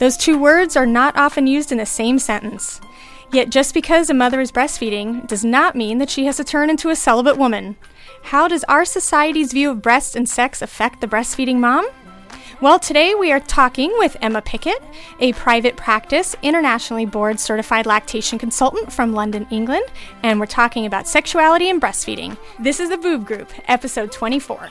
Those two words are not often used in the same sentence. Yet, just because a mother is breastfeeding does not mean that she has to turn into a celibate woman. How does our society's view of breast and sex affect the breastfeeding mom? Well, today we are talking with Emma Pickett, a private practice, internationally board certified lactation consultant from London, England, and we're talking about sexuality and breastfeeding. This is the Boob Group, episode 24.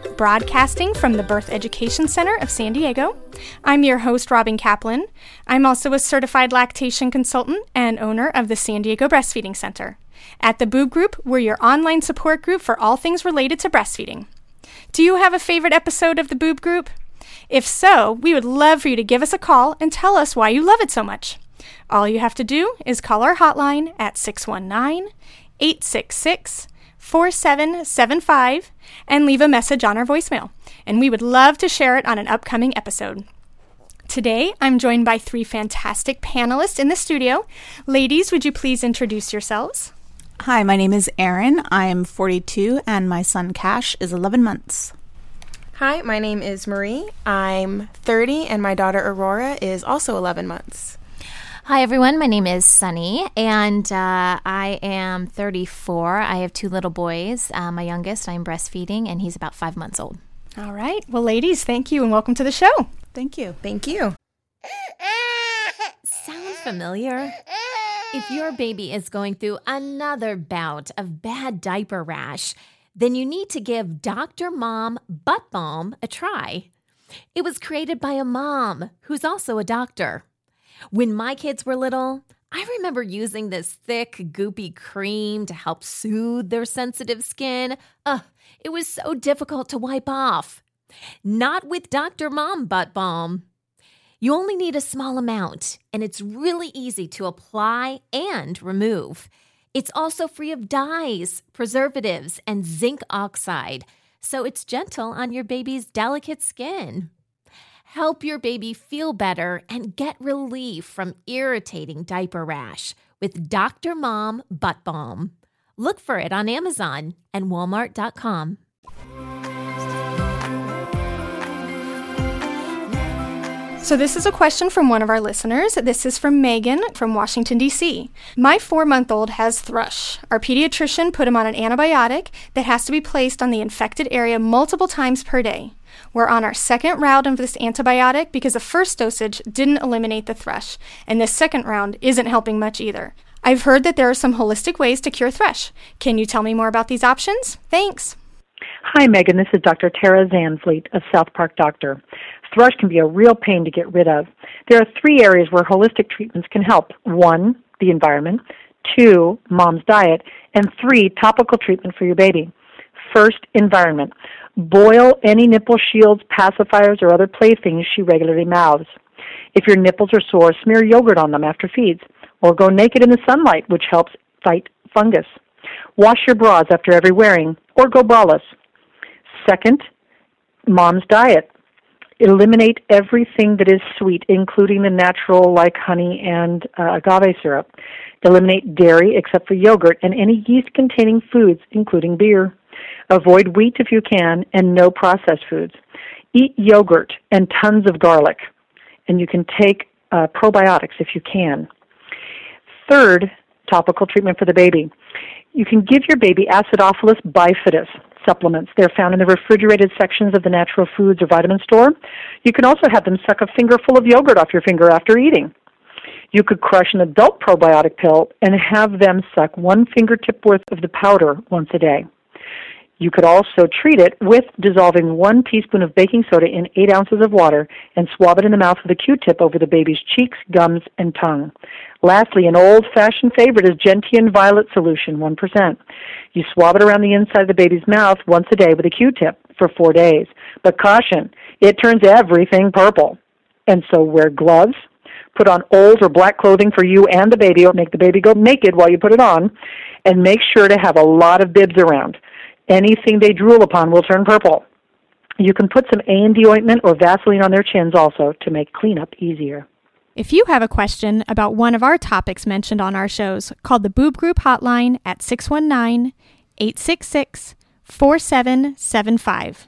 broadcasting from the Birth Education Center of San Diego. I'm your host, Robin Kaplan. I'm also a certified lactation consultant and owner of the San Diego Breastfeeding Center. At the Boob Group, we're your online support group for all things related to breastfeeding. Do you have a favorite episode of the Boob Group? If so, we would love for you to give us a call and tell us why you love it so much. All you have to do is call our hotline at 619 866 4775 and leave a message on our voicemail, and we would love to share it on an upcoming episode. Today, I'm joined by three fantastic panelists in the studio. Ladies, would you please introduce yourselves? Hi, my name is Erin. I'm 42 and my son Cash is 11 months. Hi, my name is Marie. I'm 30 and my daughter Aurora is also 11 months. Hi, everyone. My name is Sunny, and uh, I am 34. I have two little boys. Uh, my youngest, I'm breastfeeding, and he's about five months old. All right. Well, ladies, thank you and welcome to the show. Thank you. Thank you. Sound familiar? If your baby is going through another bout of bad diaper rash, then you need to give Dr. Mom Butt Balm a try. It was created by a mom who's also a doctor. When my kids were little, I remember using this thick, goopy cream to help soothe their sensitive skin. Ugh, it was so difficult to wipe off. Not with Dr. Mom Butt Balm. You only need a small amount, and it's really easy to apply and remove. It's also free of dyes, preservatives, and zinc oxide, so it's gentle on your baby's delicate skin. Help your baby feel better and get relief from irritating diaper rash with Dr. Mom Butt Balm. Look for it on Amazon and Walmart.com. So, this is a question from one of our listeners. This is from Megan from Washington, D.C. My four month old has thrush. Our pediatrician put him on an antibiotic that has to be placed on the infected area multiple times per day. We're on our second round of this antibiotic because the first dosage didn't eliminate the thrush, and this second round isn't helping much either. I've heard that there are some holistic ways to cure thrush. Can you tell me more about these options? Thanks. Hi, Megan. This is Dr. Tara Zandvliet of South Park Doctor. Thrush can be a real pain to get rid of. There are three areas where holistic treatments can help. One, the environment. Two, mom's diet. And three, topical treatment for your baby. First, environment. Boil any nipple shields, pacifiers, or other playthings she regularly mouths. If your nipples are sore, smear yogurt on them after feeds, or go naked in the sunlight, which helps fight fungus. Wash your bras after every wearing, or go braless. Second, mom's diet. Eliminate everything that is sweet, including the natural like honey and uh, agave syrup. Eliminate dairy except for yogurt and any yeast containing foods, including beer. Avoid wheat if you can, and no processed foods. Eat yogurt and tons of garlic, and you can take uh, probiotics if you can. Third, topical treatment for the baby. You can give your baby acidophilus bifidus supplements. They're found in the refrigerated sections of the natural foods or vitamin store. You can also have them suck a fingerful of yogurt off your finger after eating. You could crush an adult probiotic pill and have them suck one fingertip worth of the powder once a day. You could also treat it with dissolving one teaspoon of baking soda in eight ounces of water and swab it in the mouth with a Q-tip over the baby's cheeks, gums, and tongue. Lastly, an old-fashioned favorite is gentian violet solution, 1%. You swab it around the inside of the baby's mouth once a day with a Q-tip for four days. But caution, it turns everything purple. And so wear gloves, put on old or black clothing for you and the baby, or make the baby go naked while you put it on, and make sure to have a lot of bibs around. Anything they drool upon will turn purple. You can put some A&D ointment or Vaseline on their chins also to make cleanup easier. If you have a question about one of our topics mentioned on our shows, call the Boob Group hotline at 619 866 4775.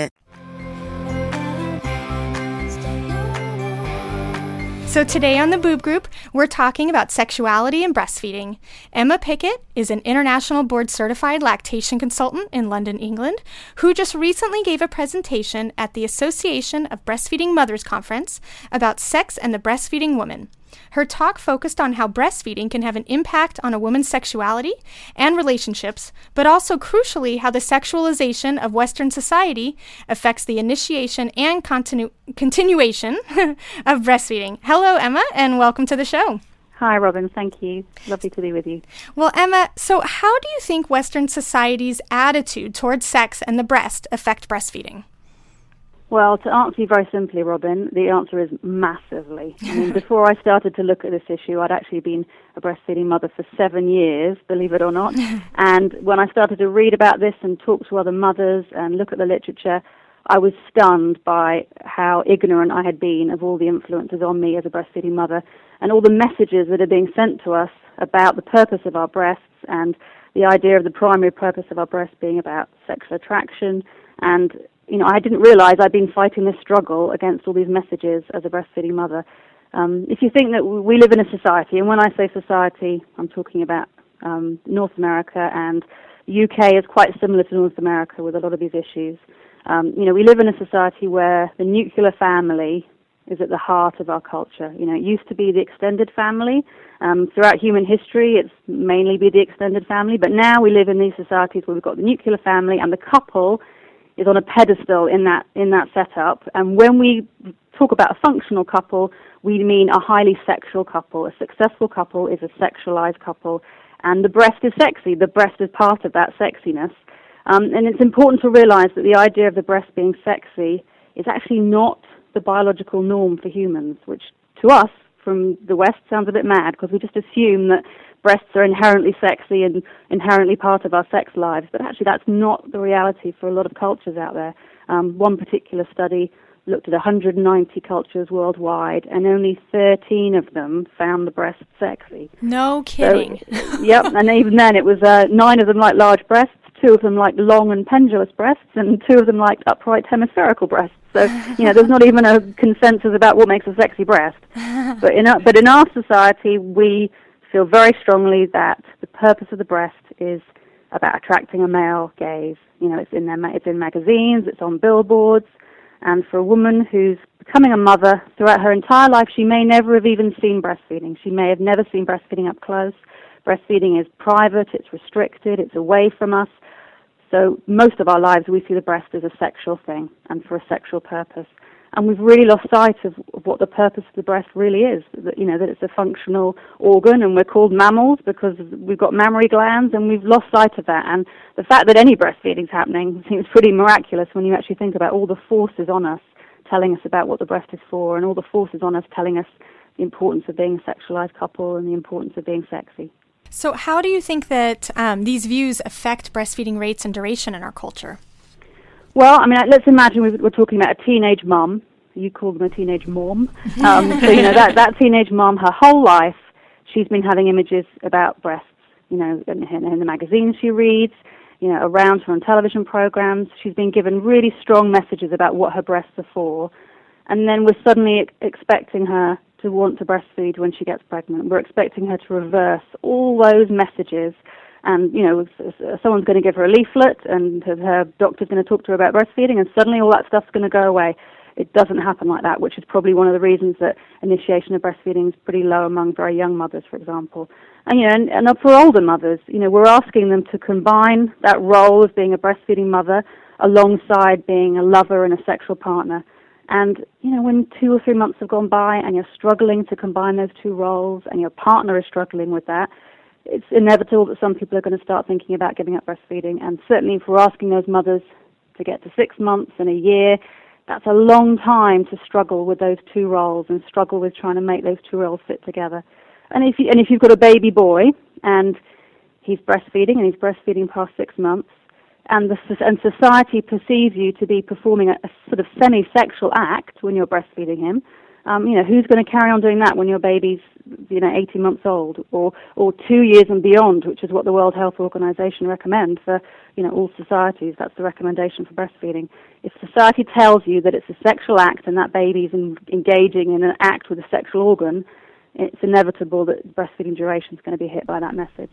So, today on the Boob Group, we're talking about sexuality and breastfeeding. Emma Pickett is an international board certified lactation consultant in London, England, who just recently gave a presentation at the Association of Breastfeeding Mothers Conference about sex and the breastfeeding woman. Her talk focused on how breastfeeding can have an impact on a woman's sexuality and relationships, but also crucially how the sexualization of Western society affects the initiation and continu- continuation of breastfeeding. Hello, Emma, and welcome to the show. Hi, Robin. Thank you. Lovely to be with you. Well, Emma, so how do you think Western society's attitude towards sex and the breast affect breastfeeding? Well, to answer you very simply, Robin, the answer is massively. I mean, before I started to look at this issue, I'd actually been a breastfeeding mother for seven years, believe it or not. and when I started to read about this and talk to other mothers and look at the literature, I was stunned by how ignorant I had been of all the influences on me as a breastfeeding mother and all the messages that are being sent to us about the purpose of our breasts and the idea of the primary purpose of our breasts being about sexual attraction and you know, I didn't realize I'd been fighting this struggle against all these messages as a breastfeeding mother. Um, if you think that we live in a society, and when I say society, I'm talking about um, North America and UK is quite similar to North America with a lot of these issues. Um, you know, we live in a society where the nuclear family is at the heart of our culture. You know, it used to be the extended family. Um, throughout human history, it's mainly been the extended family, but now we live in these societies where we've got the nuclear family and the couple is on a pedestal in that in that setup. And when we talk about a functional couple, we mean a highly sexual couple. A successful couple is a sexualized couple, and the breast is sexy. The breast is part of that sexiness. Um, and it's important to realize that the idea of the breast being sexy is actually not the biological norm for humans, which to us from the West sounds a bit mad because we just assume that breasts are inherently sexy and inherently part of our sex lives, but actually that's not the reality for a lot of cultures out there. Um, one particular study looked at 190 cultures worldwide, and only 13 of them found the breast sexy. No kidding. So, yep, and even then it was uh, nine of them like large breasts, two of them like long and pendulous breasts, and two of them like upright hemispherical breasts. So you know, there's not even a consensus about what makes a sexy breast. But in our, but in our society, we feel very strongly that the purpose of the breast is about attracting a male gaze. You know, it's in their, it's in magazines, it's on billboards, and for a woman who's becoming a mother throughout her entire life, she may never have even seen breastfeeding. She may have never seen breastfeeding up close. Breastfeeding is private, it's restricted, it's away from us. So most of our lives, we see the breast as a sexual thing and for a sexual purpose. And we've really lost sight of, of what the purpose of the breast really is. That, you know, that it's a functional organ, and we're called mammals because we've got mammary glands, and we've lost sight of that. And the fact that any breastfeeding is happening seems pretty miraculous when you actually think about all the forces on us telling us about what the breast is for, and all the forces on us telling us the importance of being a sexualized couple and the importance of being sexy. So, how do you think that um, these views affect breastfeeding rates and duration in our culture? Well, I mean, let's imagine we're talking about a teenage mum. You call them a teenage mom. Um, so, you know, that, that teenage mom, her whole life, she's been having images about breasts, you know, in, in the magazines she reads, you know, around her on television programs. She's been given really strong messages about what her breasts are for. And then we're suddenly expecting her to want to breastfeed when she gets pregnant. We're expecting her to reverse all those messages. And, you know, someone's going to give her a leaflet and her doctor's going to talk to her about breastfeeding, and suddenly all that stuff's going to go away. It doesn't happen like that, which is probably one of the reasons that initiation of breastfeeding is pretty low among very young mothers, for example. And, you know, and, and for older mothers, you know, we're asking them to combine that role of being a breastfeeding mother alongside being a lover and a sexual partner. And, you know, when two or three months have gone by and you're struggling to combine those two roles and your partner is struggling with that, it's inevitable that some people are going to start thinking about giving up breastfeeding. And certainly if we're asking those mothers to get to six months and a year, that's a long time to struggle with those two roles and struggle with trying to make those two roles fit together. And if you, and if you've got a baby boy and he's breastfeeding and he's breastfeeding past six months, and the and society perceives you to be performing a, a sort of semi-sexual act when you're breastfeeding him, um, you know, who's going to carry on doing that when your baby's, you know, 18 months old or, or two years and beyond, which is what the World Health Organization recommends for, you know, all societies. That's the recommendation for breastfeeding. If society tells you that it's a sexual act and that baby's in, engaging in an act with a sexual organ, it's inevitable that breastfeeding duration is going to be hit by that message.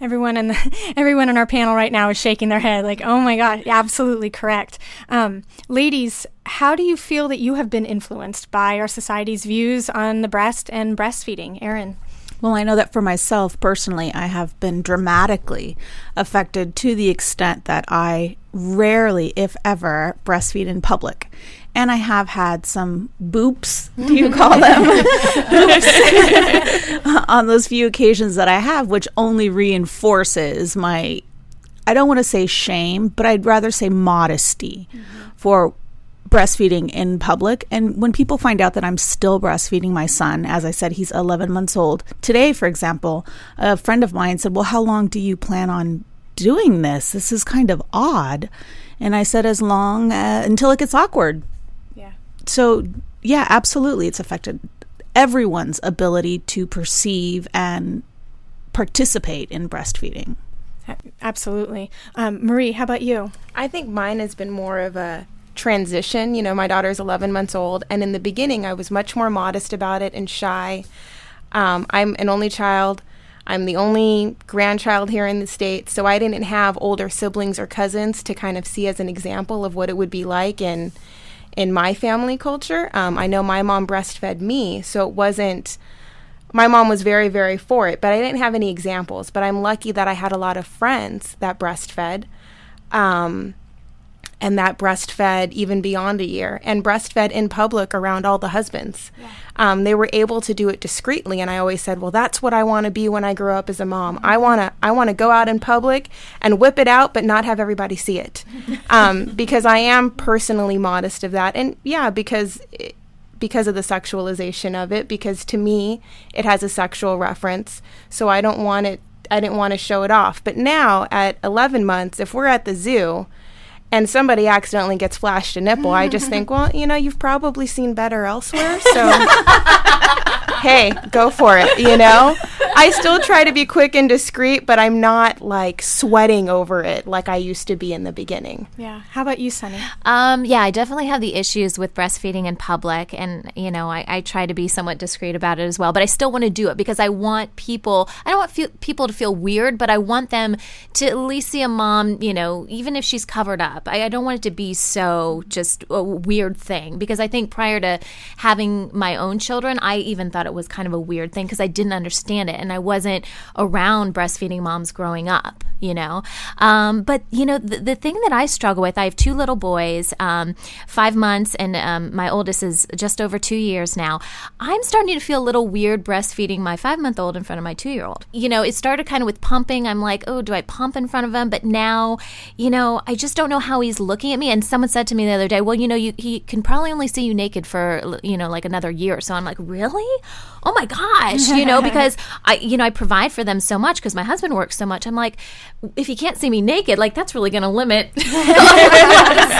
Everyone in the, everyone in our panel right now is shaking their head, like, "Oh my God, absolutely correct." Um, ladies, how do you feel that you have been influenced by our society's views on the breast and breastfeeding, Erin? Well, I know that for myself personally, I have been dramatically affected to the extent that I rarely, if ever, breastfeed in public and I have had some boops, do you call them? boops on those few occasions that I have, which only reinforces my, I don't want to say shame, but I'd rather say modesty mm-hmm. for breastfeeding in public. And when people find out that I'm still breastfeeding my son, as I said, he's 11 months old. Today, for example, a friend of mine said, Well, how long do you plan on doing this? This is kind of odd. And I said, As long uh, until it gets awkward Yeah. so yeah, absolutely, it's affected everyone's ability to perceive and participate in breastfeeding. Absolutely. Um, Marie, how about you? I think mine has been more of a transition. You know, my daughter's 11 months old, and in the beginning, I was much more modest about it and shy. Um, I'm an only child. I'm the only grandchild here in the States, so I didn't have older siblings or cousins to kind of see as an example of what it would be like in, in my family culture. Um, I know my mom breastfed me, so it wasn't. My mom was very, very for it, but I didn't have any examples. But I'm lucky that I had a lot of friends that breastfed. Um, and that breastfed even beyond a year and breastfed in public around all the husbands. Yeah. Um, they were able to do it discreetly, and I always said, "Well, that's what I want to be when I grow up as a mom. I want to I want to go out in public and whip it out, but not have everybody see it, um, because I am personally modest of that, and yeah, because." It, because of the sexualization of it because to me it has a sexual reference so i don't want it i didn't want to show it off but now at 11 months if we're at the zoo and somebody accidentally gets flashed a nipple, I just think, well, you know, you've probably seen better elsewhere. So, hey, go for it, you know? I still try to be quick and discreet, but I'm not like sweating over it like I used to be in the beginning. Yeah. How about you, Sunny? Um, yeah, I definitely have the issues with breastfeeding in public. And, you know, I, I try to be somewhat discreet about it as well. But I still want to do it because I want people, I don't want fe- people to feel weird, but I want them to at least see a mom, you know, even if she's covered up up. I, I don't want it to be so just a weird thing because I think prior to having my own children, I even thought it was kind of a weird thing because I didn't understand it. and I wasn't around breastfeeding moms growing up, you know. Um, but you know, the, the thing that I struggle with, I have two little boys, um, five months, and um, my oldest is just over two years now. I'm starting to feel a little weird breastfeeding my five month old in front of my two year old. You know, it started kind of with pumping. I'm like, oh, do I pump in front of him? But now, you know, I just don't know how he's looking at me. And someone said to me the other day, well, you know, you, he can probably only see you naked for, you know, like another year. So I'm like, really? Oh my gosh, you know, because I, you know, I provide for them so much because my husband works so much. I'm like, if he can't see me naked, like that's really going to limit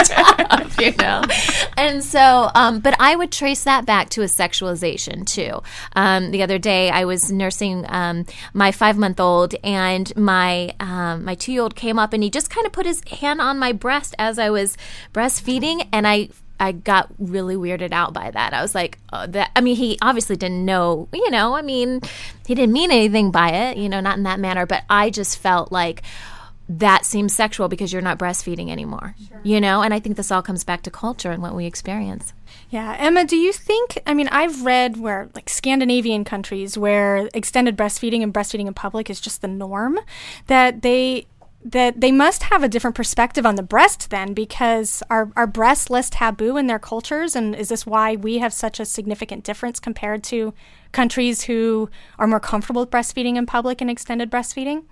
stuff, you know. And so, um, but I would trace that back to a sexualization too. Um, the other day, I was nursing um, my five month old, and my um, my two year old came up, and he just kind of put his hand on my breast as I was breastfeeding, and I I got really weirded out by that. I was like, oh, that. I mean, he obviously didn't know, you know. I mean, he didn't mean anything by it, you know, not in that manner. But I just felt like that seems sexual because you're not breastfeeding anymore, sure. you know. And I think this all comes back to culture and what we experience. Yeah, Emma, do you think? I mean, I've read where like Scandinavian countries where extended breastfeeding and breastfeeding in public is just the norm, that they that they must have a different perspective on the breast then because are, are breasts less taboo in their cultures? And is this why we have such a significant difference compared to countries who are more comfortable with breastfeeding in public and extended breastfeeding?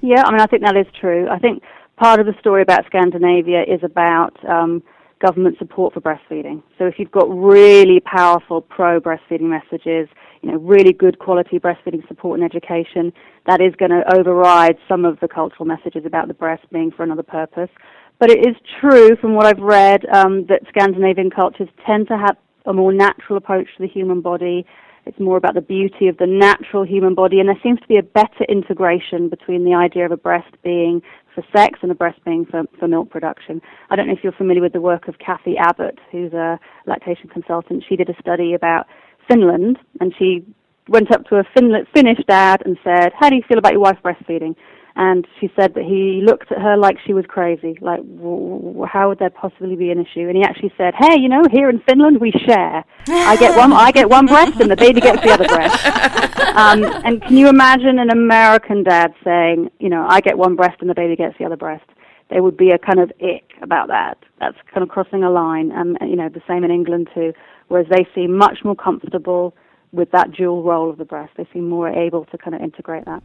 Yeah i mean i think that is true. I think part of the story about scandinavia is about um, government support for breastfeeding so if you've got really powerful pro breastfeeding messages you know, really good quality breastfeeding support and education, that is going to override some of the cultural messages about the breast being for another purpose. But it is true, from what I've read, um, that Scandinavian cultures tend to have a more natural approach to the human body. It's more about the beauty of the natural human body, and there seems to be a better integration between the idea of a breast being for sex and a breast being for, for milk production. I don't know if you're familiar with the work of Kathy Abbott, who's a lactation consultant. She did a study about Finland, and she went up to a Fin- Finnish dad and said, "How do you feel about your wife breastfeeding?" And she said that he looked at her like she was crazy. Like, w- how would there possibly be an issue? And he actually said, "Hey, you know, here in Finland we share. I get one, I get one breast, and the baby gets the other breast." Um, and can you imagine an American dad saying, "You know, I get one breast and the baby gets the other breast"? There would be a kind of ick about that. That's kind of crossing a line. And you know, the same in England too whereas they seem much more comfortable with that dual role of the breast. They seem more able to kind of integrate that.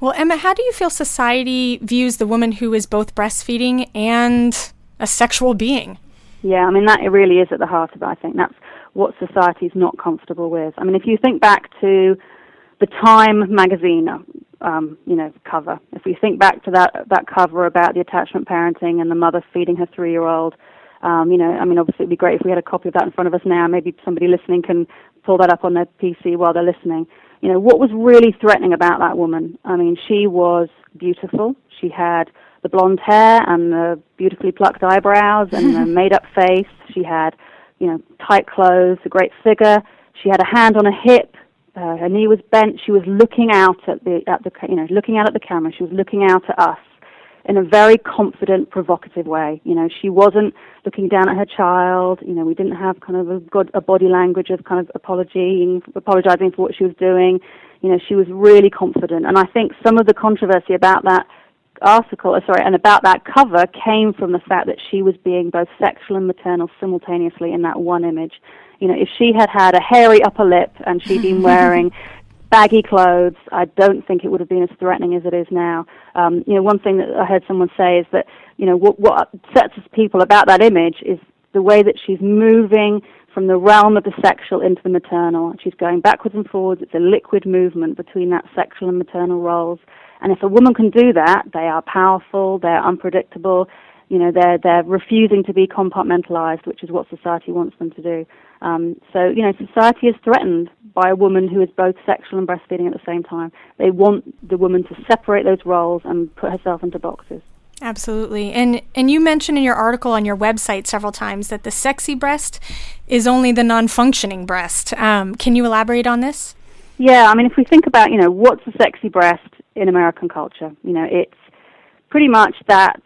Well, Emma, how do you feel society views the woman who is both breastfeeding and a sexual being? Yeah, I mean, that it really is at the heart of it. I think that's what society is not comfortable with. I mean, if you think back to the Time magazine, um, you know, cover, if we think back to that that cover about the attachment parenting and the mother feeding her three-year-old, um, you know, I mean, obviously it'd be great if we had a copy of that in front of us now. Maybe somebody listening can pull that up on their PC while they're listening. You know, what was really threatening about that woman? I mean, she was beautiful. She had the blonde hair and the beautifully plucked eyebrows and the made-up face. She had, you know, tight clothes, a great figure. She had a hand on a hip. Uh, her knee was bent. She was looking out at the at the you know looking out at the camera. She was looking out at us in a very confident, provocative way. You know, she wasn't looking down at her child. You know, we didn't have kind of a, good, a body language of kind of apology, apologizing for what she was doing. You know, she was really confident. And I think some of the controversy about that article, uh, sorry, and about that cover came from the fact that she was being both sexual and maternal simultaneously in that one image. You know, if she had had a hairy upper lip and she'd been wearing baggy clothes, I don't think it would have been as threatening as it is now. Um, you know, one thing that I heard someone say is that you know what, what upsets people about that image is the way that she's moving from the realm of the sexual into the maternal. She's going backwards and forwards. It's a liquid movement between that sexual and maternal roles. And if a woman can do that, they are powerful, they're unpredictable, you know, they're, they're refusing to be compartmentalized, which is what society wants them to do. Um, so, you know, society is threatened by a woman who is both sexual and breastfeeding at the same time. They want the woman to separate those roles and put herself into boxes. Absolutely. And and you mentioned in your article on your website several times that the sexy breast is only the non-functioning breast. Um, can you elaborate on this? Yeah, I mean, if we think about, you know, what's a sexy breast in American culture, you know, it's pretty much that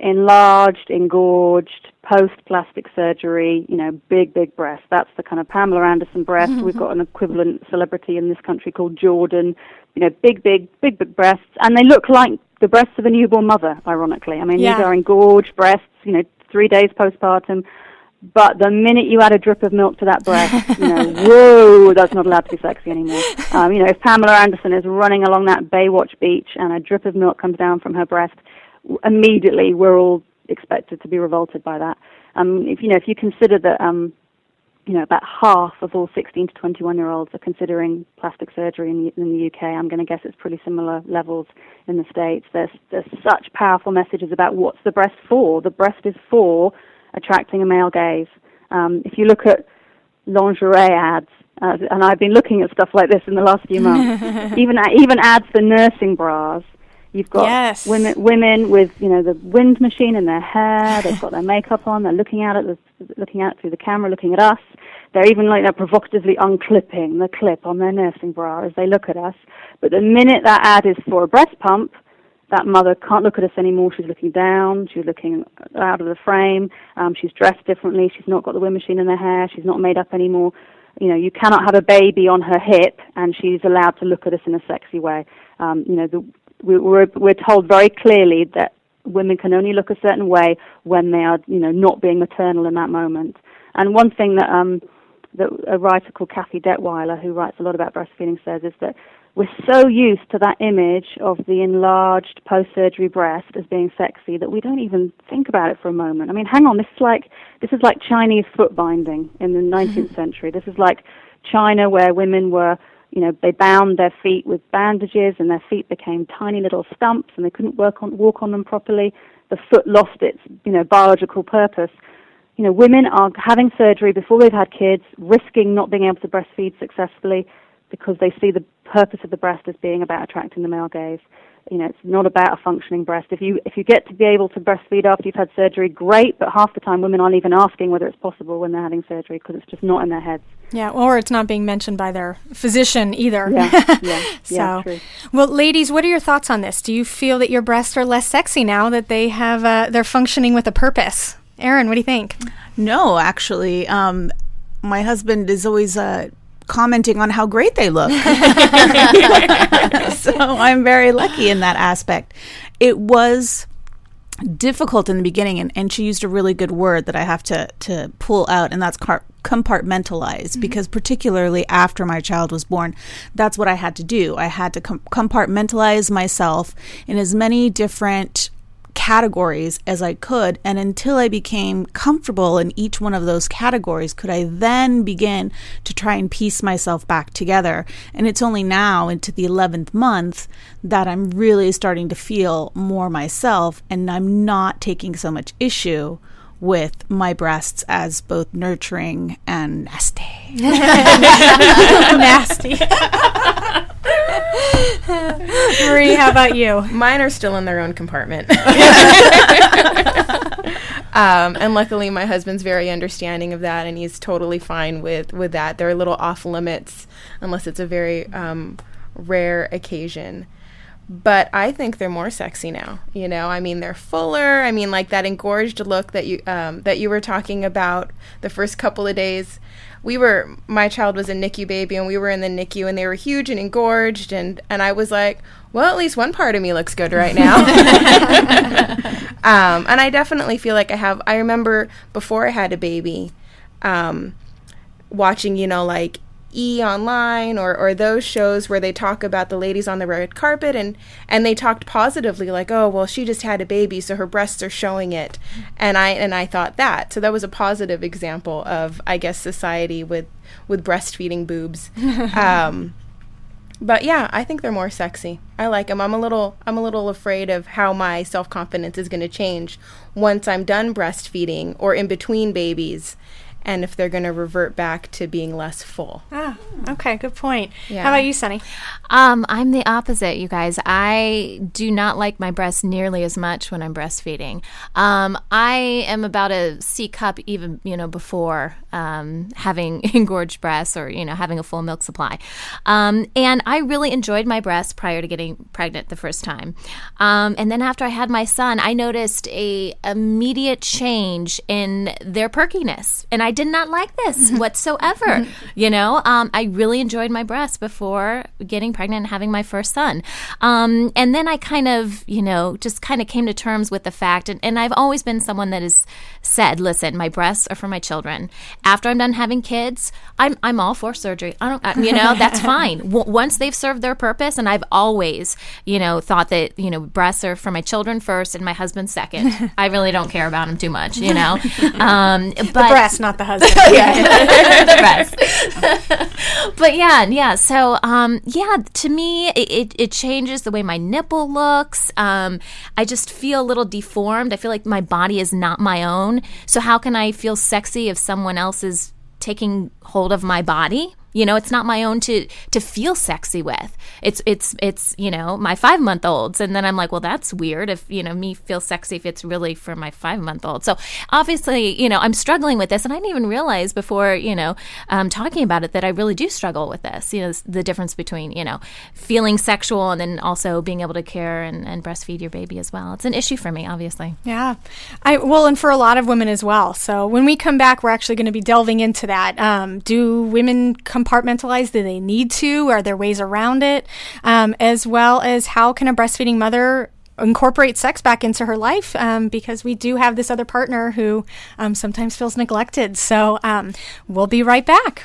enlarged, engorged, post plastic surgery, you know, big, big breast. That's the kind of Pamela Anderson breast. We've got an equivalent celebrity in this country called Jordan. You know, big, big, big, big breasts, and they look like the breasts of a newborn mother. Ironically, I mean, Yeah. these are engorged breasts. You know, three days postpartum. But the minute you add a drip of milk to that breast, you know, whoa, that's not allowed to be sexy anymore. Um, you know, if Pamela Anderson is running along that Baywatch beach and a drip of milk comes down from her breast, immediately we're all expected to be revolted by that. Um, if you know, if you consider that, um, you know, about half of all 16 to 21 year olds are considering plastic surgery in the, in the UK. I'm going to guess it's pretty similar levels in the States. There's, there's such powerful messages about what's the breast for. The breast is for attracting a male gaze. Um, if you look at lingerie ads, uh, and I've been looking at stuff like this in the last few months, even, even ads for nursing bras. You've got Yes. women women with you know the wind machine in their hair. They've got their makeup on. They're looking out at the, looking out through the camera, looking at us. They're even like they're provocatively unclipping the clip on their nursing bra as they look at us. But the minute that ad is for a breast pump, that mother can't look at us anymore. She's looking down. She's looking out of the frame. Um, she's dressed differently. She's not got the wind machine in her hair. She's not made up anymore. You know, you cannot have a baby on her hip and she's allowed to look at us in a sexy way. Um, you know, the, we, we're we're told very clearly that women can only look a certain way when they are, you know, not being maternal in that moment. And one thing that um, that a writer called Kathy Dettwyler, who writes a lot about breastfeeding, says is that we're so used to that image of the enlarged post-surgery breast as being sexy that we don't even think about it for a moment. I mean, hang on, this is like this is like Chinese foot binding in the 19th century. This is like China, where women were, you know, they bound their feet with bandages, and their feet became tiny little stumps, and they couldn't work on walk on them properly. The foot lost its, you know, biological purpose you know, women are having surgery before they've had kids, risking not being able to breastfeed successfully because they see the purpose of the breast as being about attracting the male gaze. You know, it's not about a functioning breast. If you if you get to be able to breastfeed after you've had surgery, great. But half the time, women aren't even asking whether it's possible when they're having surgery because it's just not in their heads. Yeah, or it's not being mentioned by their physician either. Yeah, yeah, yeah, so, true. well, ladies, what are your thoughts on this? Do you feel that your breasts are less sexy now that they have uh, they're functioning with a purpose? Erin, what do you think? No, actually, um, my husband is always uh, commenting on how great they look. so I'm very lucky in that aspect. It was difficult in the beginning, and, and she used a really good word that I have to, to pull out, and that's car- compartmentalize, mm-hmm. because particularly after my child was born, that's what I had to do. I had to com- compartmentalize myself in as many different categories as I could. And until I became comfortable in each one of those categories, could I then begin to try and piece myself back together. And it's only now into the 11th month that I'm really starting to feel more myself and I'm not taking so much issue with my breasts as both nurturing and nasty. Nasty. Marie, how about you? Mine are still in their own compartment. um, and luckily, my husband's very understanding of that, and he's totally fine with, with that. They're a little off limits unless it's a very um, rare occasion. But I think they're more sexy now. You know, I mean, they're fuller. I mean, like that engorged look that you um, that you were talking about the first couple of days. We were my child was a NICU baby, and we were in the NICU, and they were huge and engorged, and and I was like, well, at least one part of me looks good right now. um, and I definitely feel like I have. I remember before I had a baby, um, watching, you know, like E online or, or those shows where they talk about the ladies on the red carpet and, and they talked positively like, oh well she just had a baby so her breasts are showing it. And I and I thought that. So that was a positive example of I guess society with with breastfeeding boobs. um, but yeah, I think they're more sexy. I like them. I'm a little I'm a little afraid of how my self-confidence is going to change once I'm done breastfeeding or in between babies and if they're going to revert back to being less full. Ah, okay, good point. Yeah. How about you, Sunny? Um, I'm the opposite, you guys. I do not like my breasts nearly as much when I'm breastfeeding. Um, I am about a C cup even, you know, before um, having engorged breasts or you know having a full milk supply. Um, and I really enjoyed my breasts prior to getting pregnant the first time. Um, and then after I had my son, I noticed a immediate change in their perkiness, and I did not like this whatsoever. you know, um, I really enjoyed my breasts before getting pregnant and having my first son. Um, and then I kind of, you know, just kind of came to terms with the fact, and, and I've always been someone that has said, listen, my breasts are for my children. After I'm done having kids, I'm, I'm all for surgery. I don't, uh, you know, that's fine. W- once they've served their purpose, and I've always, you know, thought that, you know, breasts are for my children first and my husband second. I really don't care about them too much, you know. Um, but the breast, not the husband. the breast. but yeah, yeah. So um, yeah, to me, it, it, it changes the way my nipple looks. Um, I just feel a little deformed. I feel like my body is not my own. So how can I feel sexy if someone else is taking hold of my body? You know, it's not my own to to feel sexy with. It's it's it's you know my five month olds, and then I'm like, well, that's weird. If you know me feel sexy if it's really for my five month old. So obviously, you know, I'm struggling with this, and I didn't even realize before you know um, talking about it that I really do struggle with this. You know, the difference between you know feeling sexual and then also being able to care and, and breastfeed your baby as well. It's an issue for me, obviously. Yeah. I well, and for a lot of women as well. So when we come back, we're actually going to be delving into that. Um, do women compartmentalize? Do they need to? Are there ways around it? Um, as well as how can a breastfeeding mother incorporate sex back into her life um, because we do have this other partner who um, sometimes feels neglected. So um, we'll be right back.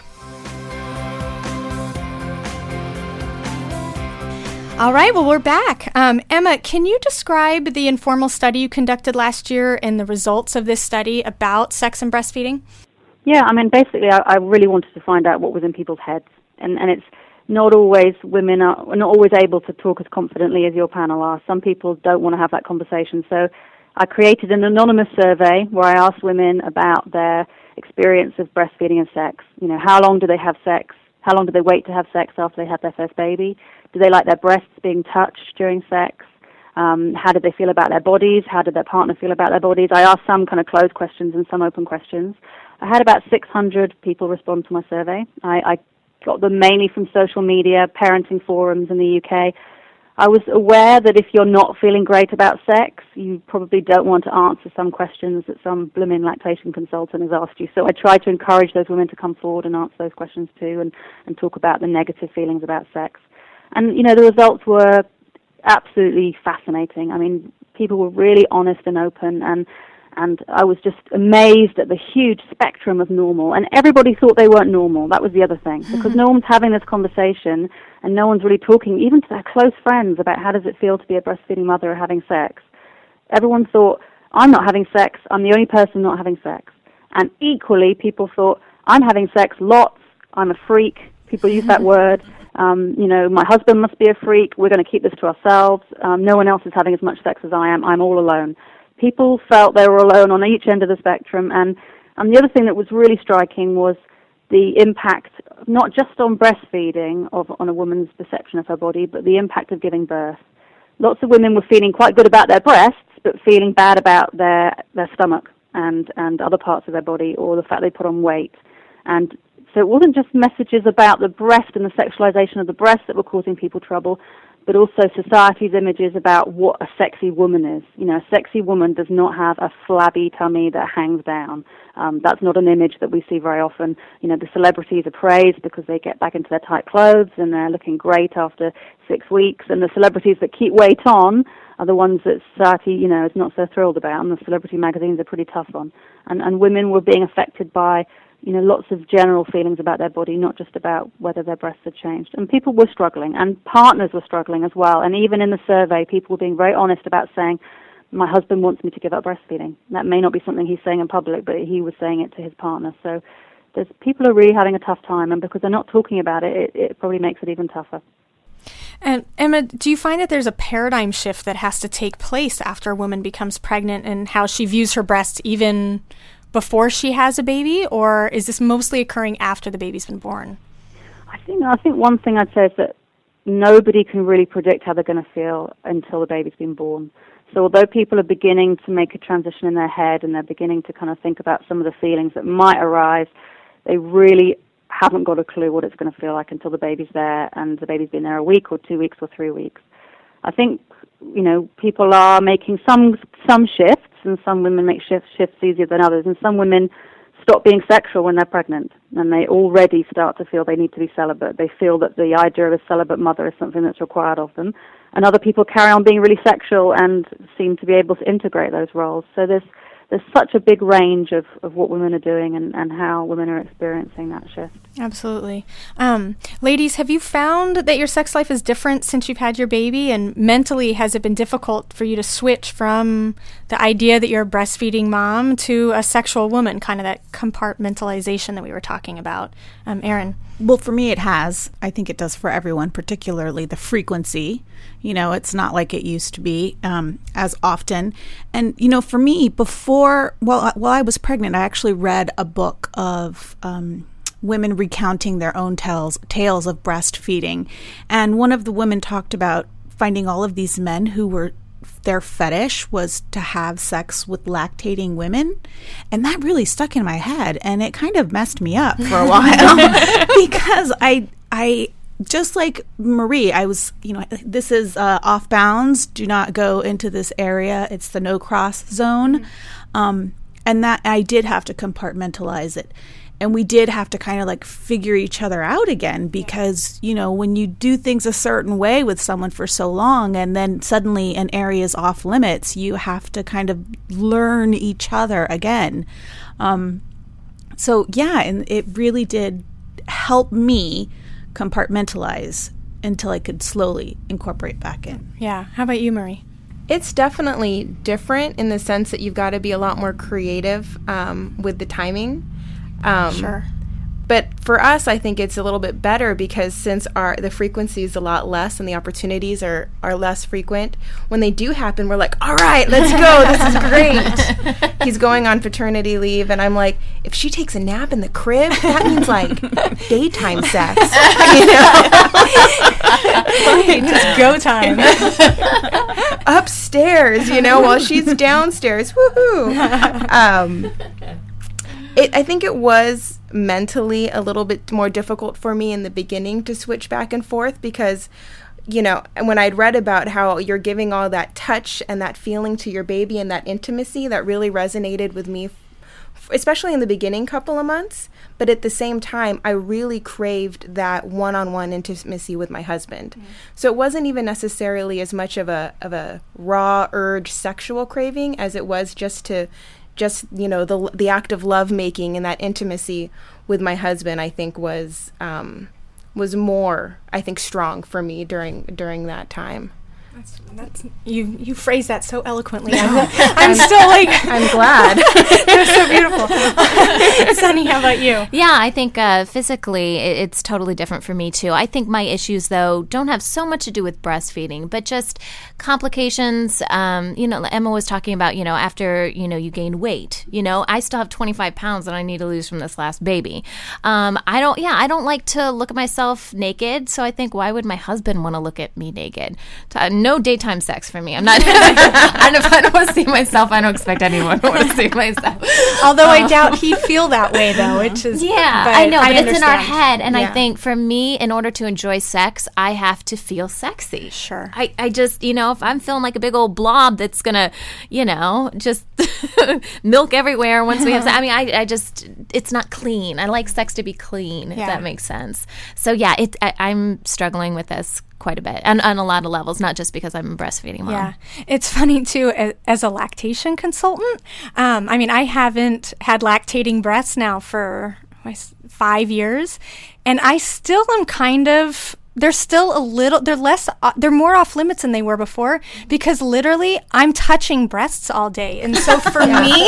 All right, well, we're back. Um, Emma, can you describe the informal study you conducted last year and the results of this study about sex and breastfeeding? Yeah, I mean, basically, I, I really wanted to find out what was in people's heads, and and it's not always women are not always able to talk as confidently as your panel are. Some people don't want to have that conversation, so I created an anonymous survey where I asked women about their experience of breastfeeding and sex. You know, how long do they have sex? How long do they wait to have sex after they have their first baby? Do they like their breasts being touched during sex? Um, how did they feel about their bodies? How did their partner feel about their bodies? I asked some kind of closed questions and some open questions. I had about 600 people respond to my survey. I, I got them mainly from social media, parenting forums in the UK. I was aware that if you're not feeling great about sex, you probably don't want to answer some questions that some blooming lactation consultant has asked you. So I tried to encourage those women to come forward and answer those questions too and, and talk about the negative feelings about sex. And, you know, the results were absolutely fascinating. I mean, people were really honest and open and and I was just amazed at the huge spectrum of normal. And everybody thought they weren't normal. That was the other thing. Because no one's having this conversation and no one's really talking, even to their close friends, about how does it feel to be a breastfeeding mother or having sex. Everyone thought, I'm not having sex. I'm the only person not having sex. And equally, people thought, I'm having sex lots. I'm a freak. People use that word. Um, you know, my husband must be a freak. We're going to keep this to ourselves. Um, no one else is having as much sex as I am. I'm all alone people felt they were alone on each end of the spectrum. And, and the other thing that was really striking was the impact, not just on breastfeeding of, on a woman's perception of her body, but the impact of giving birth. Lots of women were feeling quite good about their breasts, but feeling bad about their, their stomach and, and other parts of their body or the fact they put on weight. And so it wasn't just messages about the breast and the sexualization of the breast that were causing people trouble, but also society's images about what a sexy woman is. You know, a sexy woman does not have a flabby tummy that hangs down. Um, that's not an image that we see very often. You know, the celebrities are praised because they get back into their tight clothes and they're looking great after six weeks. And the celebrities that keep weight on are the ones that society, you know, is not so thrilled about. And the celebrity magazines are pretty tough on. And, and women were being affected by you know, lots of general feelings about their body, not just about whether their breasts had changed. And people were struggling, and partners were struggling as well. And even in the survey, people were being very honest about saying, my husband wants me to give up breastfeeding. That may not be something he's saying in public, but he was saying it to his partner. So there's, people are really having a tough time, and because they're not talking about it, it, it probably makes it even tougher. And Emma, do you find that there's a paradigm shift that has to take place after a woman becomes pregnant and how she views her breasts, even before she has a baby, or is this mostly occurring after the baby's been born? I think I think one thing I'd say is that nobody can really predict how they're going to feel until the baby's been born. So although people are beginning to make a transition in their head and they're beginning to kind of think about some of the feelings that might arise, they really haven't got a clue what it's going to feel like until the baby's there and the baby's been there a week or two weeks or three weeks. I think you know people are making some some shifts, and some women make shifts shifts easier than others, and some women stop being sexual when they're pregnant, and they already start to feel they need to be celibate. They feel that the idea of a celibate mother is something that's required of them, and other people carry on being really sexual and seem to be able to integrate those roles. So there's there's such a big range of, of what women are doing and, and how women are experiencing that shift. Absolutely. Um, ladies, have you found that your sex life is different since you've had your baby? And mentally, has it been difficult for you to switch from the idea that you're a breastfeeding mom to a sexual woman, kind of that compartmentalization that we were talking about? Um, Erin? Well, for me, it has. I think it does for everyone, particularly the frequency. You know, it's not like it used to be um, as often. And you know, for me, before well, while I was pregnant, I actually read a book of. Um, women recounting their own tales tales of breastfeeding and one of the women talked about finding all of these men who were their fetish was to have sex with lactating women. And that really stuck in my head and it kind of messed me up for a while because I I just like Marie, I was, you know, this is uh, off bounds. Do not go into this area. It's the no cross zone. Um, and that I did have to compartmentalize it. And we did have to kind of like figure each other out again because you know when you do things a certain way with someone for so long and then suddenly an area is off limits you have to kind of learn each other again. Um, so yeah and it really did help me compartmentalize until i could slowly incorporate back in. Yeah. How about you marie it's definitely different in the sense that you've got to be a lot more creative um, with the timing um, sure. But for us, I think it's a little bit better because since our the frequency is a lot less and the opportunities are are less frequent, when they do happen, we're like, "All right, let's go. This is great." He's going on paternity leave, and I'm like, "If she takes a nap in the crib, that means like daytime sex, you know? just go time upstairs, you know, while she's downstairs. Woohoo!" Um, it, I think it was mentally a little bit more difficult for me in the beginning to switch back and forth because you know, when I'd read about how you're giving all that touch and that feeling to your baby and that intimacy, that really resonated with me, especially in the beginning couple of months. But at the same time, I really craved that one-on-one intimacy with my husband. Mm. So it wasn't even necessarily as much of a of a raw urge sexual craving as it was just to just you know the the act of love making and that intimacy with my husband I think was um, was more I think strong for me during during that time. That's, that's you. You phrase that so eloquently. I'm, I'm, I'm still like I'm glad. That's so beautiful. Sunny, how about you? Yeah, I think uh, physically it, it's totally different for me too. I think my issues though don't have so much to do with breastfeeding, but just complications. Um, you know, Emma was talking about you know after you know you gain weight. You know, I still have 25 pounds that I need to lose from this last baby. Um, I don't. Yeah, I don't like to look at myself naked. So I think why would my husband want to look at me naked? No daytime sex for me. I'm not. I don't, if I don't want to see myself, I don't expect anyone to want to see myself. Although I um, doubt he'd feel that way though, which is yeah, I know, I but it's in our head, and yeah. I think for me, in order to enjoy sex, I have to feel sexy. Sure. I, I just you know if I'm feeling like a big old blob that's gonna you know just milk everywhere once we have. sex, I mean, I I just it's not clean. I like sex to be clean. If that makes sense. So yeah, it I, I'm struggling with this quite a bit and on a lot of levels, not just because I'm a breastfeeding mom. Yeah. It's funny too, as, as a lactation consultant. Um, I mean, I haven't had lactating breasts now for five years, and I still am kind of they're still a little they're less uh, they're more off limits than they were before because literally i'm touching breasts all day and so for yeah. me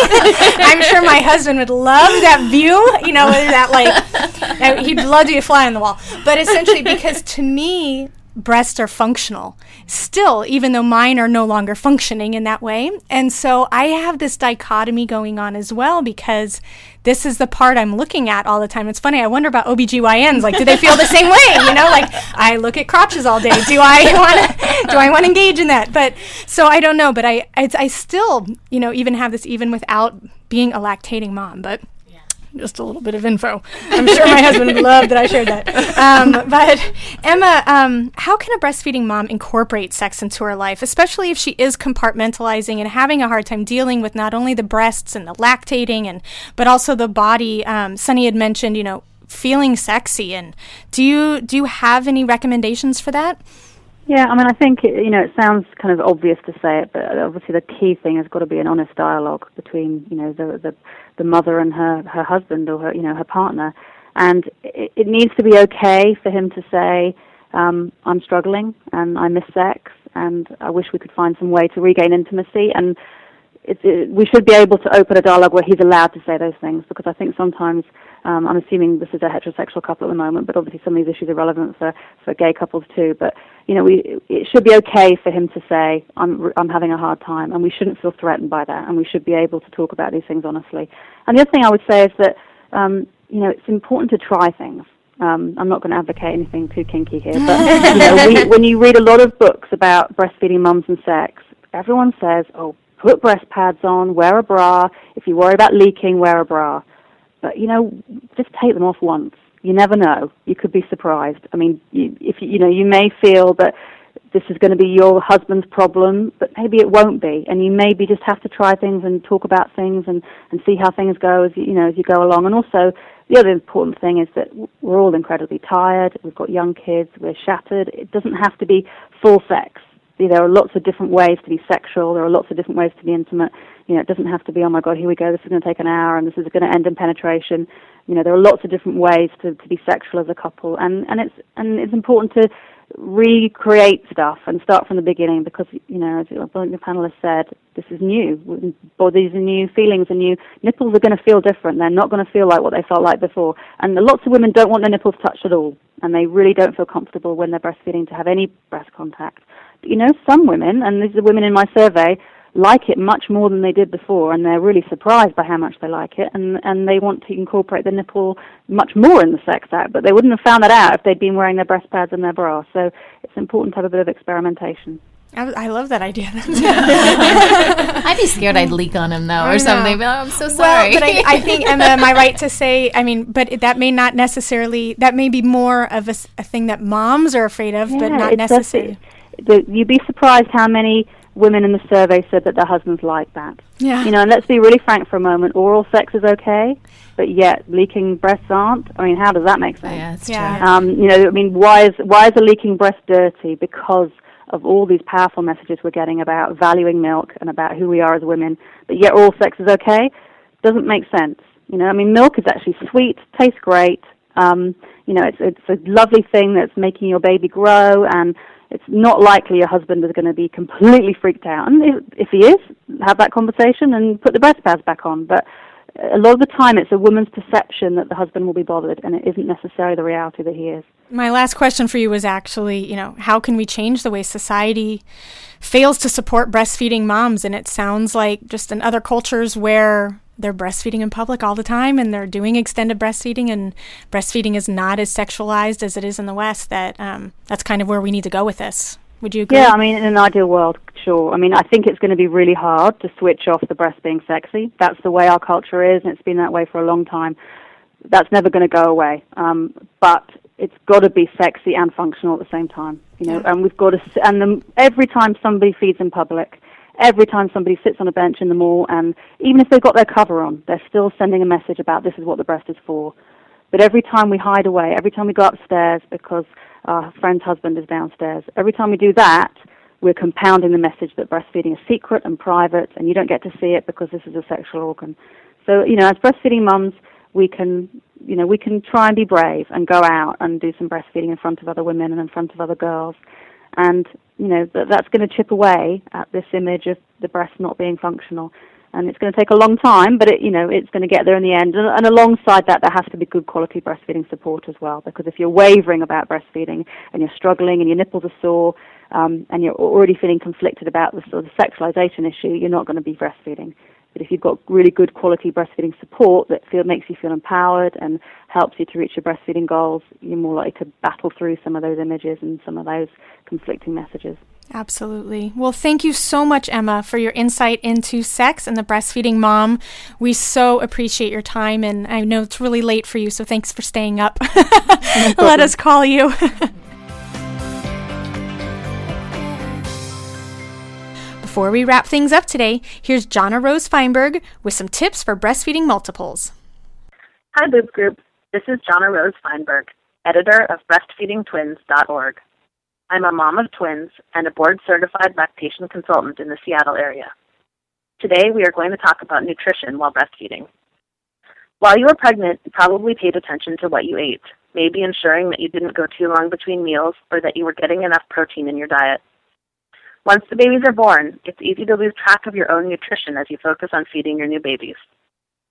i'm sure my husband would love that view you know that like he'd love to be a fly on the wall but essentially because to me breasts are functional still, even though mine are no longer functioning in that way. And so I have this dichotomy going on as well because this is the part I'm looking at all the time. It's funny. I wonder about OBGYNs. Like, do they feel the same way? You know, like I look at crotches all day. Do I want to, do I want to engage in that? But so I don't know, but I, I, I still, you know, even have this even without being a lactating mom, but just a little bit of info. I'm sure my husband would love that I shared that. Um, but Emma, um, how can a breastfeeding mom incorporate sex into her life, especially if she is compartmentalizing and having a hard time dealing with not only the breasts and the lactating and but also the body? Um, Sunny had mentioned, you know, feeling sexy, and do you do you have any recommendations for that? Yeah, I mean, I think you know it sounds kind of obvious to say it, but obviously the key thing has got to be an honest dialogue between you know the the, the mother and her her husband or her you know her partner, and it, it needs to be okay for him to say, um, "I'm struggling and I miss sex, and I wish we could find some way to regain intimacy." And it, it, we should be able to open a dialogue where he's allowed to say those things because I think sometimes um, I'm assuming this is a heterosexual couple at the moment, but obviously some of these issues are relevant for, for gay couples too. But you know, we it should be okay for him to say I'm I'm having a hard time, and we shouldn't feel threatened by that, and we should be able to talk about these things honestly. And the other thing I would say is that um, you know it's important to try things. Um, I'm not going to advocate anything too kinky here, but you know, we, when you read a lot of books about breastfeeding mums and sex, everyone says, "Oh, put breast pads on, wear a bra. If you worry about leaking, wear a bra. But you know, just take them off once. You never know. You could be surprised. I mean, you, if you know, you may feel that this is going to be your husband's problem, but maybe it won't be, and you maybe just have to try things and talk about things and and see how things go as you, know as you go along. And also, the other important thing is that we're all incredibly tired. We've got young kids. We're shattered. It doesn't have to be full sex there are lots of different ways to be sexual. There are lots of different ways to be intimate. You know, it doesn't have to be, oh my God, here we go. This is going to take an hour, and this is going to end in penetration. You know, there are lots of different ways to, to be sexual as a couple, and and it's and it's important to recreate stuff and start from the beginning because you know, as the panelists said, this is new. Bodies are new, feelings are new. Nipples are going to feel different. They're not going to feel like what they felt like before. And lots of women don't want their nipples touched at all, and they really don't feel comfortable when they're breastfeeding to have any breast contact you know, some women, and these are women in my survey, like it much more than they did before, and they're really surprised by how much they like it, and and they want to incorporate the nipple much more in the sex act, but they wouldn't have found that out if they'd been wearing their breast pads and their bra. So it's important to have a bit of experimentation. I, I love that idea. I'd be scared I'd leak on him though, or something. But, oh, I'm so sorry. Well, but I, I, think, Emma, am I right to say? I mean, but that may not necessarily. That may be more of a, a thing that moms are afraid of, yeah, but not necessarily the, you'd be surprised how many women in the survey said that their husbands like that. Yeah. You know, and let's be really frank for a moment. Oral sex is okay, but yet leaking breasts aren't. I mean, how does that make sense? Yeah, that's yeah. true. Um, you know, I mean, why is why is a leaking breast dirty? Because of all these powerful messages we're getting about valuing milk and about who we are as women, but yet oral sex is okay. Doesn't make sense. You know, I mean, milk is actually sweet, tastes great. Um, you know, it's it's a lovely thing that's making your baby grow and it's not likely your husband is going to be completely freaked out. And if, if he is, have that conversation and put the breast pads back on. But a lot of the time, it's a woman's perception that the husband will be bothered, and it isn't necessarily the reality that he is. My last question for you was actually, you know, how can we change the way society fails to support breastfeeding moms? And it sounds like just in other cultures where they're breastfeeding in public all the time and they're doing extended breastfeeding and breastfeeding is not as sexualized as it is in the west that um, that's kind of where we need to go with this. Would you agree? Yeah i mean in an ideal world sure. I mean i think it's going to be really hard to switch off the breast being sexy. That's the way our culture is and it's been that way for a long time. That's never going to go away. Um, but it's got to be sexy and functional at the same time you know yeah. and we've got to and the, every time somebody feeds in public every time somebody sits on a bench in the mall, and even if they've got their cover on, they're still sending a message about this is what the breast is for. But every time we hide away, every time we go upstairs because our friend's husband is downstairs, every time we do that, we're compounding the message that breastfeeding is secret and private, and you don't get to see it because this is a sexual organ. So, you know, as breastfeeding mums, we can, you know, we can try and be brave and go out and do some breastfeeding in front of other women and in front of other girls and you know that that's going to chip away at this image of the breast not being functional. and it's going to take a long time, but it, you know it's going to get there in the end. And, and, alongside that, there has to be good quality breastfeeding support as well. Because if you're wavering about breastfeeding and you're struggling and your nipples are sore um, and you're already feeling conflicted about the sort of sexualization issue, you're not going to be breastfeeding. But if you've got really good quality breastfeeding support that feel, makes you feel empowered and helps you to reach your breastfeeding goals, you're more likely to battle through some of those images and some of those conflicting messages. Absolutely. Well, thank you so much, Emma, for your insight into sex and the breastfeeding mom. We so appreciate your time, and I know it's really late for you, so thanks for staying up. Let us call you. Before we wrap things up today, here's Jonna Rose Feinberg with some tips for breastfeeding multiples. Hi, Boob Group. This is Jonna Rose Feinberg, editor of BreastfeedingTwins.org. I'm a mom of twins and a board certified lactation consultant in the Seattle area. Today we are going to talk about nutrition while breastfeeding. While you were pregnant, you probably paid attention to what you ate, maybe ensuring that you didn't go too long between meals or that you were getting enough protein in your diet. Once the babies are born, it's easy to lose track of your own nutrition as you focus on feeding your new babies.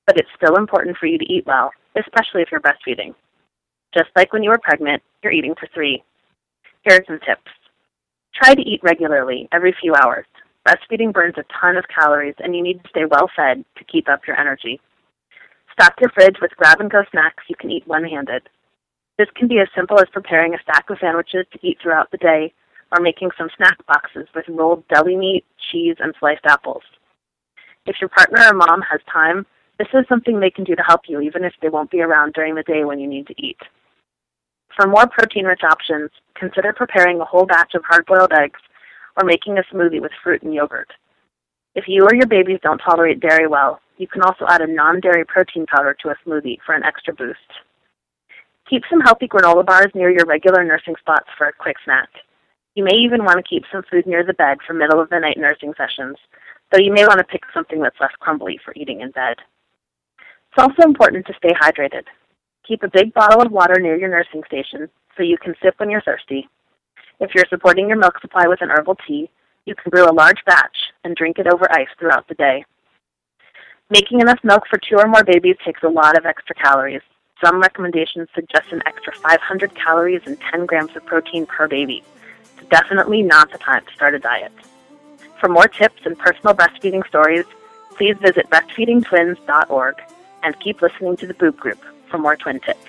But it's still important for you to eat well, especially if you're breastfeeding. Just like when you were pregnant, you're eating for three. Here are some tips. Try to eat regularly, every few hours. Breastfeeding burns a ton of calories, and you need to stay well fed to keep up your energy. Stock your fridge with grab and go snacks you can eat one handed. This can be as simple as preparing a stack of sandwiches to eat throughout the day, or making some snack boxes with rolled deli meat, cheese, and sliced apples. If your partner or mom has time, this is something they can do to help you, even if they won't be around during the day when you need to eat. For more protein rich options, consider preparing a whole batch of hard boiled eggs or making a smoothie with fruit and yogurt. If you or your babies don't tolerate dairy well, you can also add a non dairy protein powder to a smoothie for an extra boost. Keep some healthy granola bars near your regular nursing spots for a quick snack. You may even want to keep some food near the bed for middle of the night nursing sessions, though you may want to pick something that's less crumbly for eating in bed. It's also important to stay hydrated. Keep a big bottle of water near your nursing station so you can sip when you're thirsty. If you're supporting your milk supply with an herbal tea, you can brew a large batch and drink it over ice throughout the day. Making enough milk for two or more babies takes a lot of extra calories. Some recommendations suggest an extra 500 calories and 10 grams of protein per baby. Definitely not the time to start a diet. For more tips and personal breastfeeding stories, please visit breastfeedingtwins.org and keep listening to the Boob Group for more twin tips.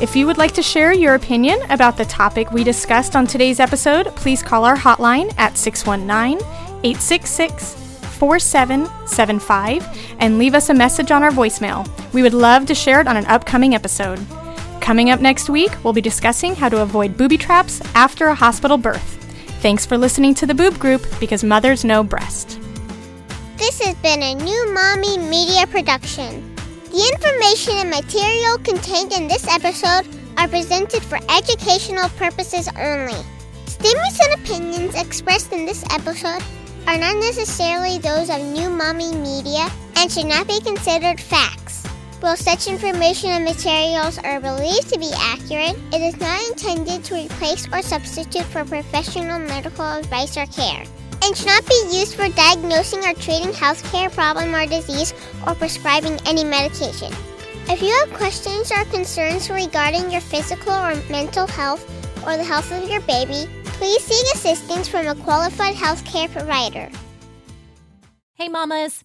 If you would like to share your opinion about the topic we discussed on today's episode, please call our hotline at 619 866 4775 and leave us a message on our voicemail. We would love to share it on an upcoming episode. Coming up next week, we'll be discussing how to avoid booby traps after a hospital birth. Thanks for listening to the Boob Group because mothers know breast. This has been a new Mommy Media production. The information and material contained in this episode are presented for educational purposes only. Statements and opinions expressed in this episode are not necessarily those of New Mommy Media and should not be considered facts. While such information and materials are believed to be accurate, it is not intended to replace or substitute for professional medical advice or care and should not be used for diagnosing or treating healthcare problem or disease or prescribing any medication. If you have questions or concerns regarding your physical or mental health or the health of your baby, please seek assistance from a qualified healthcare provider. Hey, mamas.